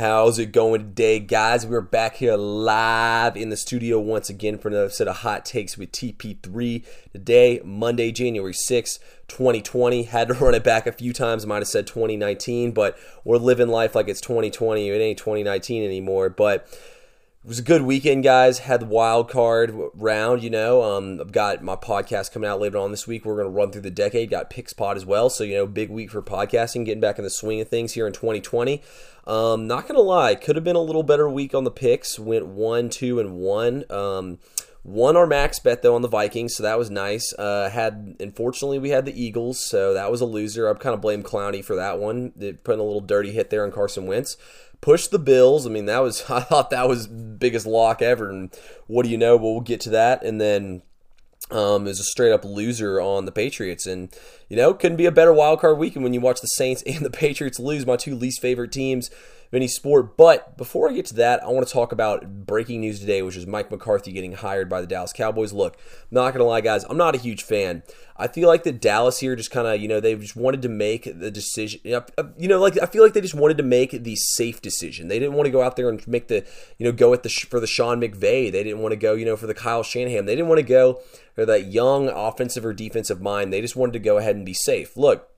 How's it going today, guys? We're back here live in the studio once again for another set of hot takes with TP3. Today, Monday, January 6th, 2020. Had to run it back a few times. Might have said 2019, but we're living life like it's 2020. It ain't 2019 anymore. But it was a good weekend, guys. Had the wild card round, you know. Um, I've got my podcast coming out later on this week. We're going to run through the decade. Got Picks Pod as well. So, you know, big week for podcasting, getting back in the swing of things here in 2020. Um, not going to lie, could have been a little better week on the picks. Went 1, 2, and 1. Um, won our max bet though on the Vikings, so that was nice. Uh, had unfortunately we had the Eagles, so that was a loser. I kind of blame Clowney for that one, putting a little dirty hit there on Carson Wentz push the Bills. I mean, that was I thought that was biggest lock ever. And what do you know? Well, we'll get to that. And then um, is a straight up loser on the Patriots. And, you know, couldn't be a better wild card weekend when you watch the Saints and the Patriots lose, my two least favorite teams of any sport. But before I get to that, I want to talk about breaking news today, which is Mike McCarthy getting hired by the Dallas Cowboys. Look, I'm not going to lie, guys, I'm not a huge fan. I feel like the Dallas here just kind of, you know, they just wanted to make the decision. Uh, you know, like I feel like they just wanted to make the safe decision. They didn't want to go out there and make the, you know, go at the for the Sean McVay. They didn't want to go, you know, for the Kyle Shanahan. They didn't want to go for that young offensive or defensive mind. They just wanted to go ahead and be safe. Look,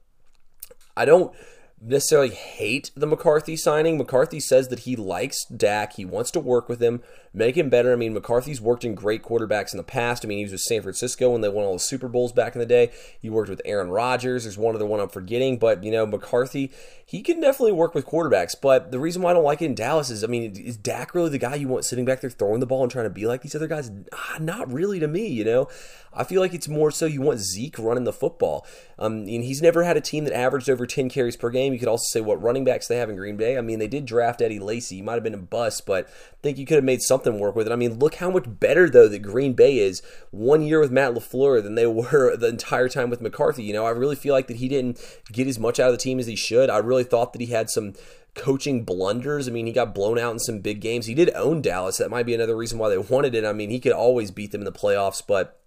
I don't necessarily hate the McCarthy signing. McCarthy says that he likes Dak. He wants to work with him, make him better. I mean, McCarthy's worked in great quarterbacks in the past. I mean, he was with San Francisco when they won all the Super Bowls back in the day. He worked with Aaron Rodgers. There's one other one I'm forgetting, but you know, McCarthy, he can definitely work with quarterbacks. But the reason why I don't like it in Dallas is, I mean, is Dak really the guy you want sitting back there throwing the ball and trying to be like these other guys? Ah, not really to me, you know. I feel like it's more so you want Zeke running the football. Um, and he's never had a team that averaged over 10 carries per game. You could also say what running backs they have in Green Bay. I mean, they did draft Eddie Lacy. He might have been a bust, but I think you could have made something work with it. I mean, look how much better, though, that Green Bay is one year with Matt LaFleur than they were the entire time with McCarthy. You know, I really feel like that he didn't get as much out of the team as he should. I really thought that he had some coaching blunders. I mean, he got blown out in some big games. He did own Dallas. That might be another reason why they wanted it. I mean, he could always beat them in the playoffs, but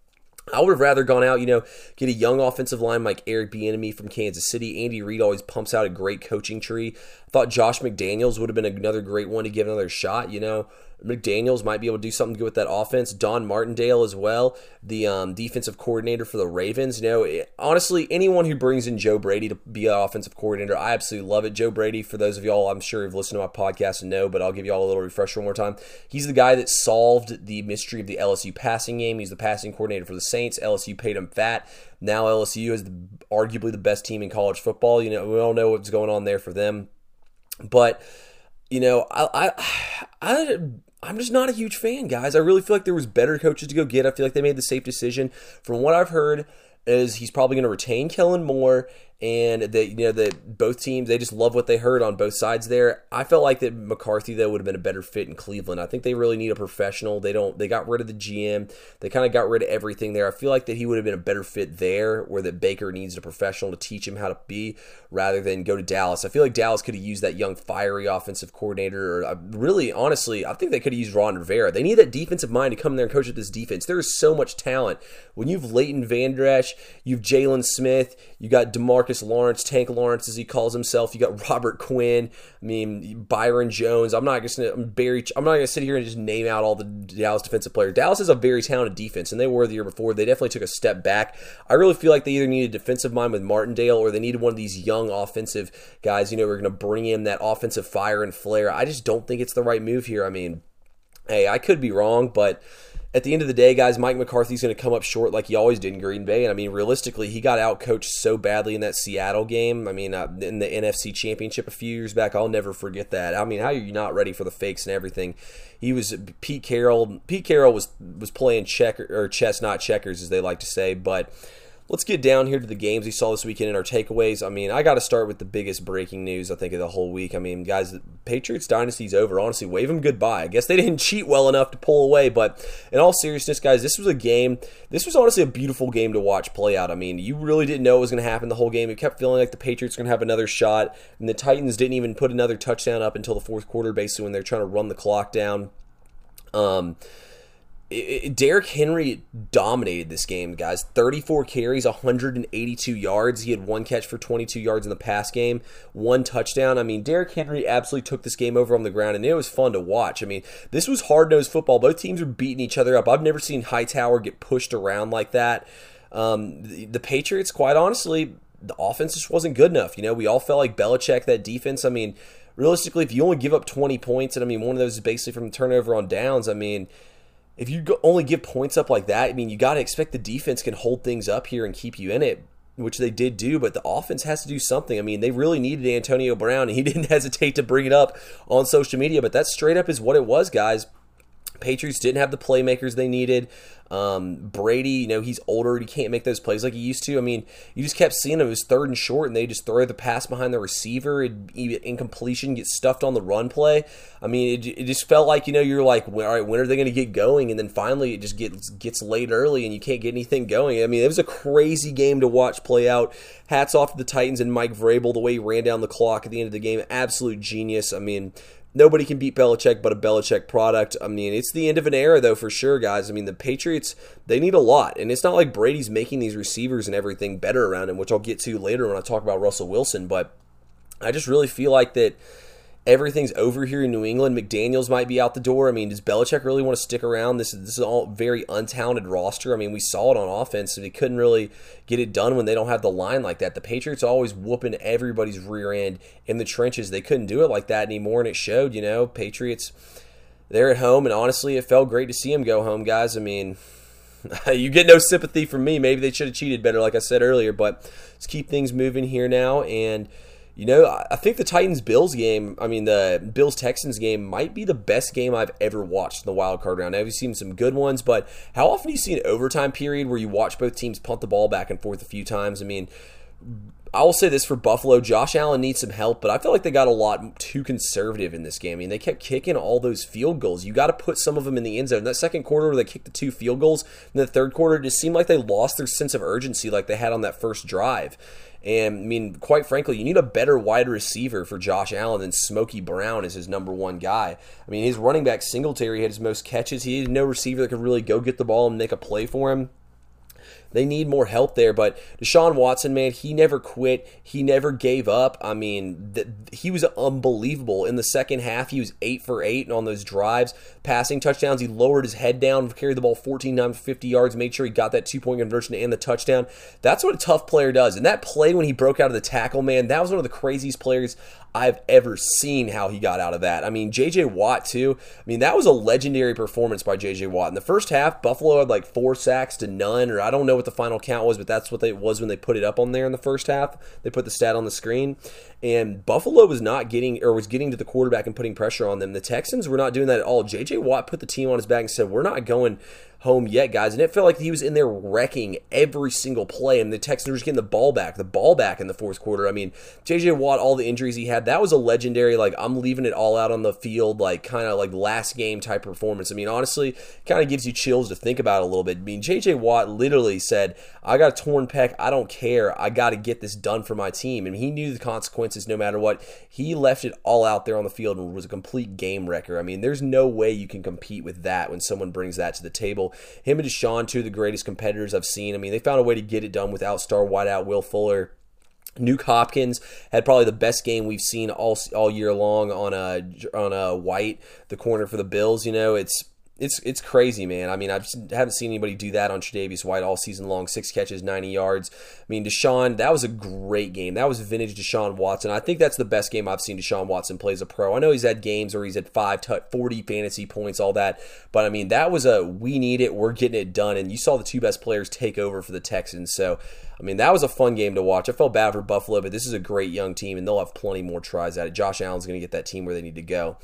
I would have rather gone out, you know, get a young offensive line like Eric Bieniemy from Kansas City. Andy Reid always pumps out a great coaching tree. I thought Josh McDaniels would have been another great one to give another shot. You know, McDaniels might be able to do something good with that offense. Don Martindale as well, the um, defensive coordinator for the Ravens. You know, it, honestly, anyone who brings in Joe Brady to be an offensive coordinator, I absolutely love it. Joe Brady, for those of y'all, I'm sure you've listened to my podcast and know, but I'll give y'all a little refresher one more time. He's the guy that solved the mystery of the LSU passing game. He's the passing coordinator for the Saints. LSU paid him fat. Now LSU is the, arguably the best team in college football. You know, we all know what's going on there for them, but you know, I, I, I I'm just not a huge fan, guys. I really feel like there was better coaches to go get. I feel like they made the safe decision. From what I've heard, is he's probably going to retain Kellen Moore and that you know that both teams they just love what they heard on both sides there. I felt like that McCarthy though would have been a better fit in Cleveland. I think they really need a professional. They don't. They got rid of the GM. They kind of got rid of everything there. I feel like that he would have been a better fit there, where that Baker needs a professional to teach him how to be, rather than go to Dallas. I feel like Dallas could have used that young fiery offensive coordinator. Or uh, really, honestly, I think they could have used Ron Rivera. They need that defensive mind to come there and coach up this defense. There is so much talent when you've Leighton Vander Esch, you've Jaylon Smith, you got Demarcus. Marcus Lawrence, Tank Lawrence as he calls himself. You got Robert Quinn. I mean Byron Jones. I'm not just gonna. I'm not gonna sit here and just name out all the Dallas defensive players. Dallas is a very talented defense, and they were the year before. They definitely took a step back. I really feel like they either need a defensive mind with Martindale, or they needed one of these young offensive guys. You know, we're gonna bring in that offensive fire and flair. I just don't think it's the right move here. I mean, hey, I could be wrong, but at the end of the day, guys, Mike McCarthy's going to come up short like he always did in Green Bay. And I mean, realistically, he got out coached so badly in that Seattle game. I mean, uh, in the NFC Championship a few years back, I'll never forget that. I mean, how are you not ready for the fakes and everything? He was Pete Carroll. Pete Carroll was was playing check or chess, not checkers, as they like to say, but let's get down here to the games we saw this weekend and our takeaways. I mean, I got to start with the biggest breaking news I think of the whole week. I mean, guys, the Patriots dynasty's over. Honestly, wave them goodbye. I guess they didn't cheat well enough to pull away, but in all seriousness, guys, this was a game. This was honestly a beautiful game to watch play out. I mean, you really didn't know what was going to happen the whole game. It kept feeling like the Patriots were going to have another shot, and the Titans didn't even put another touchdown up until the fourth quarter, basically when they're trying to run the clock down. Um, it, Derrick Henry dominated this game, guys. 34 carries, 182 yards. He had one catch for 22 yards in the pass game, one touchdown. I mean, Derrick Henry absolutely took this game over on the ground, and it was fun to watch. I mean, this was hard nosed football. Both teams were beating each other up. I've never seen Hightower get pushed around like that. Um, the, the Patriots, quite honestly, the offense just wasn't good enough. You know, we all felt like Belichick, that defense. I mean, realistically, if you only give up 20 points, and I mean, one of those is basically from the turnover on downs, I mean, if you only give points up like that, I mean, you got to expect the defense can hold things up here and keep you in it, which they did do, but the offense has to do something. I mean, they really needed Antonio Brown, and he didn't hesitate to bring it up on social media, but that straight up is what it was, guys. Patriots didn't have the playmakers they needed. Um, Brady, you know, he's older. He can't make those plays like he used to. I mean, you just kept seeing him. It was third and short, and they just throw the pass behind the receiver. Incompletion, get stuffed on the run play. I mean, it, it just felt like, you know, you're like, all right, when are they going to get going? And then finally it just gets, gets late early and you can't get anything going. I mean, it was a crazy game to watch play out. Hats off to the Titans and Mike Vrabel, the way he ran down the clock at the end of the game. Absolute genius. I mean, nobody can beat Belichick but a Belichick product. I mean, it's the end of an era, though, for sure, guys. I mean, the Patriots, they need a lot. And it's not like Brady's making these receivers and everything better around him, which I'll get to later when I talk about Russell Wilson. But I just really feel like that everything's over here in New England. McDaniels might be out the door. I mean, does Belichick really want to stick around? This is this is all very untalented roster. I mean, we saw it on offense. They couldn't really get it done when they don't have the line like that. The Patriots always whooping everybody's rear end in the trenches. They couldn't do it like that anymore, and it showed. You know, Patriots. They're at home, and honestly, it felt great to see them go home, guys. I mean, you get no sympathy from me. Maybe they should have cheated better, like I said earlier. But let's keep things moving here now, and you know, I think the Titans Bills game, I mean, the Bills Texans game might be the best game I've ever watched in the wild card round. I've seen some good ones, but how often do you see an overtime period where you watch both teams punt the ball back and forth a few times? I mean, I will say this for Buffalo. Josh Allen needs some help, but I feel like they got a lot too conservative in this game. I mean, they kept kicking all those field goals. You got to put some of them in the end zone. That second quarter where they kicked the two field goals, in the third quarter, it just seemed like they lost their sense of urgency like they had on that first drive. And I mean, quite frankly, you need a better wide receiver for Josh Allen than Smokey Brown as his number one guy. I mean, his running back Singletary had his most catches. He had no receiver that could really go get the ball and make a play for him. They need more help there. But Deshaun Watson, man, he never quit. He never gave up. I mean, th- he was unbelievable. In the second half, he was eight for eight on those drives, passing touchdowns. He lowered his head down, carried the ball 14 times, 50 yards, made sure he got that two point conversion and the touchdown. That's what a tough player does. And that play when he broke out of the tackle, man, that was one of the craziest players I've ever seen how he got out of that. I mean, JJ Watt, too. I mean, that was a legendary performance by JJ Watt. In the first half, Buffalo had like four sacks to none, or I don't know what the final count was, but that's what it was when they put it up on there in the first half. They put the stat on the screen. And Buffalo was not getting, or was getting to the quarterback and putting pressure on them. The Texans were not doing that at all. JJ Watt put the team on his back and said, We're not going home yet, guys. And it felt like he was in there wrecking every single play, and the Texans were just getting the ball back, the ball back in the fourth quarter. I mean, JJ Watt, all the injuries he had, that was a legendary, like, I'm leaving it all out on the field, like, kind of like last game type performance. I mean, honestly, kind of gives you chills to think about a little bit. I mean, JJ Watt literally said, I got a torn pec. I don't care. I got to get this done for my team. And he knew the consequences no matter what. He left it all out there on the field and was a complete game wrecker. I mean, there's no way you can compete with that when someone brings that to the table. Him and Deshaun, two of the greatest competitors I've seen. I mean, they found a way to get it done without star wideout Will Fuller. Nuke Hopkins had probably the best game we've seen all all year long on a on a White, the corner for the Bills. You know, it's it's it's crazy, man. I mean, I haven't seen anybody do that on Tre'Davious White all season long. Six catches, 90 yards. I mean, Deshaun, that was a great game. That was vintage Deshaun Watson. I think that's the best game I've seen Deshaun Watson play as a pro. I know he's had games where he's had five, 40 fantasy points, all that. But, I mean, that was a we need it, we're getting it done. And you saw the two best players take over for the Texans. So, I mean, that was a fun game to watch. I felt bad for Buffalo, but this is a great young team, and they'll have plenty more tries at it. Josh Allen's going to get that team where they need to go.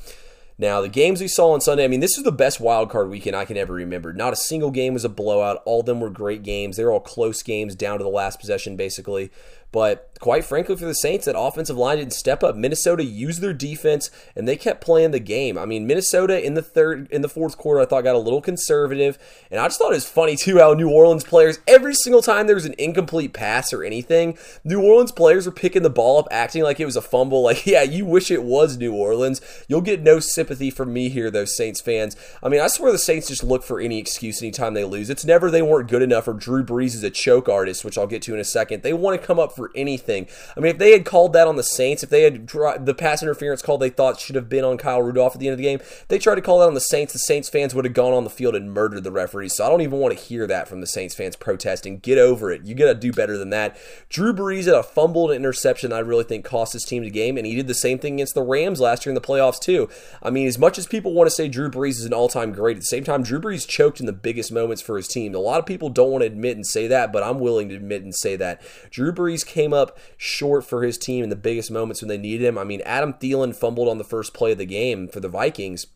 Now, the games we saw on Sunday, I mean, this is the best wild card weekend I can ever remember. Not a single game was a blowout. All of them were great games. They're all close games down to the last possession, basically. But quite frankly, for the Saints, that offensive line didn't step up. Minnesota used their defense and they kept playing the game. I mean, Minnesota in the third, in the fourth quarter, I thought got a little conservative, and I just thought it was funny too how New Orleans players every single time there was an incomplete pass or anything, New Orleans players were picking the ball up, acting like it was a fumble. Like, yeah, you wish it was New Orleans. You'll get no sympathy from me here, those Saints fans. I mean, I swear the Saints just look for any excuse anytime they lose. It's never they weren't good enough or Drew Brees is a choke artist, which I'll get to in a second. They want to come up for anything. I mean, if they had called that on the Saints, if they had the pass interference call they thought should have been on Kyle Rudolph at the end of the game, they tried to call that on the Saints. The Saints fans would have gone on the field and murdered the referees. So I don't even want to hear that from the Saints fans protesting. Get over it. You got to do better than that. Drew Brees had a fumbled interception I really think cost his team the game, and he did the same thing against the Rams last year in the playoffs too. I mean, as much as people want to say Drew Brees is an all-time great, at the same time, Drew Brees choked in the biggest moments for his team. A lot of people don't want to admit and say that, but I'm willing to admit and say that. Drew Brees came up short for his team in the biggest moments when they needed him. I mean, Adam Thielen fumbled on the first play of the game for the Vikings.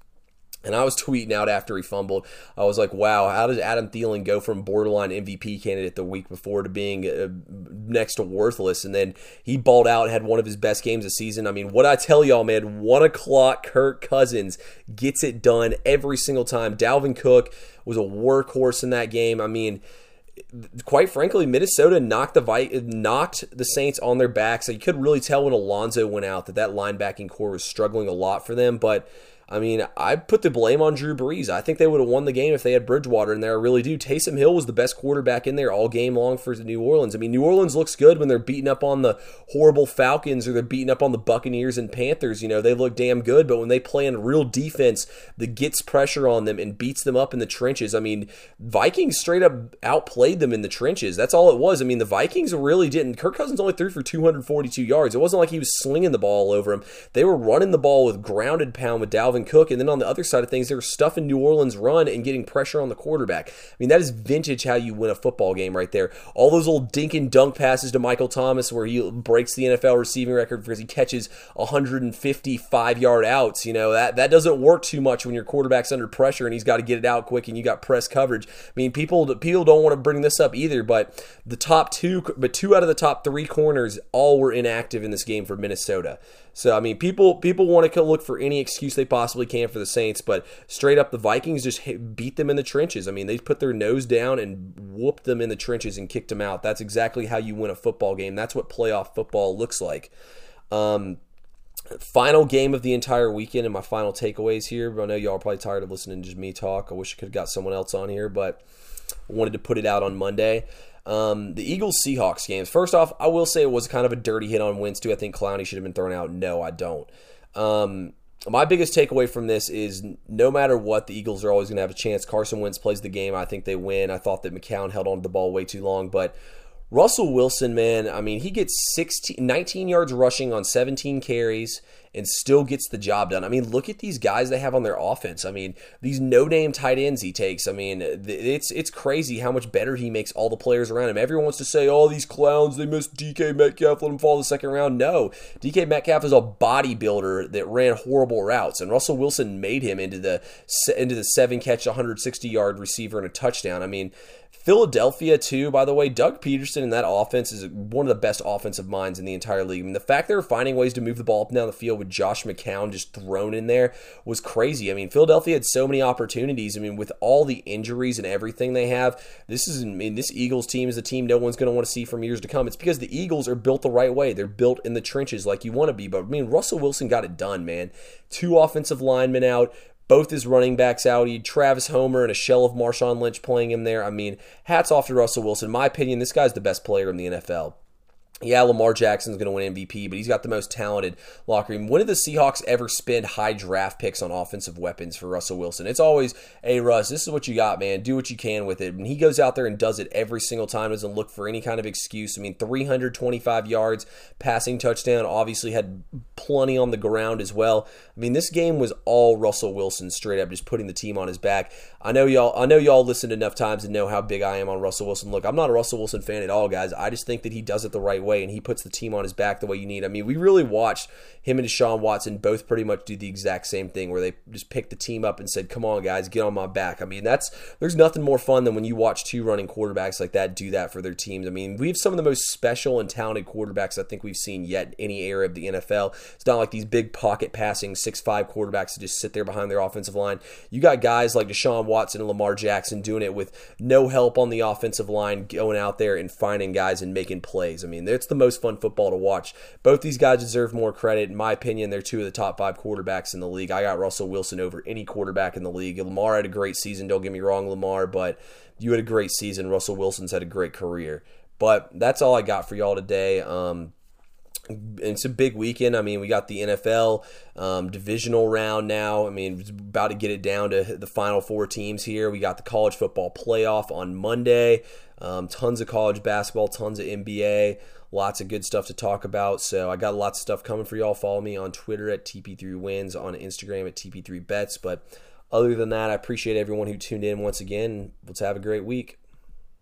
And I was tweeting out after he fumbled. I was like, wow, how did Adam Thielen go from borderline MVP candidate the week before to being uh, next to worthless? And then he balled out, had one of his best games of season. I mean, what I tell y'all, man, one o'clock Kirk Cousins gets it done every single time. Dalvin Cook was a workhorse in that game. I mean, quite frankly, Minnesota knocked the knocked the Saints on their backs. So you could really tell when Alonso went out that that linebacking core was struggling a lot for them, but I mean, I put the blame on Drew Brees. I think they would have won the game if they had Bridgewater in there. I really do. Taysom Hill was the best quarterback in there all game long for New Orleans. I mean, New Orleans looks good when they're beating up on the horrible Falcons or they're beating up on the Buccaneers and Panthers. You know, they look damn good. But when they play in real defense that gets pressure on them and beats them up in the trenches, I mean, Vikings straight up outplayed them in the trenches. That's all it was. I mean, the Vikings really didn't. Kirk Cousins only threw for 242 yards. It wasn't like he was slinging the ball all over him. They were running the ball with grounded pound with Dalvin Dalvin Cook. And then on the other side of things, they were stuffing New Orleans' run and getting pressure on the quarterback. I mean, that is vintage how you win a football game right there. All those old dink and dunk passes to Michael Thomas where he breaks the NFL receiving record because he catches 155 yard outs. You know, that, that doesn't work too much when your quarterback's under pressure and he's got to get it out quick and you got press coverage. I mean, people people don't want to bring this up either, but the top two, but two out of the top three corners all were inactive in this game for Minnesota. So I mean, people people want to look for any excuse they possibly can for the Saints, but straight up, the Vikings just hit, beat them in the trenches. I mean, they put their nose down and whooped them in the trenches and kicked them out. That's exactly how you win a football game. That's what playoff football looks like. Um, final game of the entire weekend and my final takeaways here. I know y'all are probably tired of listening to me talk. I wish I could have got someone else on here, but I wanted to put it out on Monday. Um, the Eagles Seahawks games. First off, I will say it was kind of a dirty hit on Wentz too. I think Clowney should have been thrown out. No, I don't. Um, my biggest takeaway from this is no matter what, the Eagles are always going to have a chance. Carson Wentz plays the game. I think they win. I thought that McCown held on to the ball way too long, but Russell Wilson, man, I mean, he gets 16, 19 yards rushing on 17 carries and still gets the job done. I mean, look at these guys they have on their offense. I mean, these no-name tight ends he takes. I mean, it's it's crazy how much better he makes all the players around him. Everyone wants to say, "Oh, these clowns, they missed DK Metcalf, let him fall the second round." No, DK Metcalf is a bodybuilder that ran horrible routes, and Russell Wilson made him into the into the seven catch, 160 yard receiver and a touchdown. I mean, Philadelphia, too, by the way, Doug Pederson in that offense is one of the best offensive minds in the entire league. I mean, the fact they were finding ways to move the ball up and down the field with Josh McCown just thrown in there was crazy. I mean, Philadelphia had so many opportunities. I mean, with all the injuries and everything they have, this is, I mean, this Eagles team is a team no one's going to want to see from years to come. It's because the Eagles are built the right way. They're built in the trenches like you want to be. But, I mean, Russell Wilson got it done, man. Two offensive linemen out, both his running backs out. He Travis Homer and a shell of Marshawn Lynch playing him there. I mean, hats off to Russell Wilson. In my opinion, this guy's the best player in the NFL yeah, Lamar Jackson's going to win MVP, but he's got the most talented locker room. When did the Seahawks ever spend high draft picks on offensive weapons for Russell Wilson? It's always, hey, Russ, this is what you got, man. Do what you can with it. And he goes out there and does it every single time, doesn't look for any kind of excuse. I mean, 325 yards, passing touchdown, obviously had plenty on the ground as well. I mean, this game was all Russell Wilson straight up, just putting the team on his back. I know y'all, I know y'all listened enough times to know how big I am on Russell Wilson. Look, I'm not a Russell Wilson fan at all, guys. I just think that he does it the right way and he puts the team on his back the way you need. I mean, we really watched him and Deshaun Watson both pretty much do the exact same thing where they just picked the team up and said, "Come on, guys, get on my back." I mean, that's there's nothing more fun than when you watch two running quarterbacks like that do that for their teams. I mean, we have some of the most special and talented quarterbacks I think we've seen yet any era of the NFL. It's not like these big pocket passing six five quarterbacks that just sit there behind their offensive line. You got guys like Deshaun Watson and Lamar Jackson doing it with no help on the offensive line, going out there and finding guys and making plays. I mean, it's the most fun football to watch. Both these guys deserve more credit. In my opinion, they're two of the top five quarterbacks in the league. I got Russell Wilson over any quarterback in the league. Lamar had a great season. Don't get me wrong, Lamar, but you had a great season. Russell Wilson's had a great career. But that's all I got for y'all today. Um, it's a big weekend. I mean, we got the NFL um, divisional round now. I mean, about to get it down to the final four teams here. We got the college football playoff on Monday. Um, tons of college basketball, tons of NBA, lots of good stuff to talk about. So I got lots of stuff coming for y'all. Follow me on Twitter at TP3Wins, on Instagram at TP3Bets. But other than that, I appreciate everyone who tuned in once again. Let's have a great week.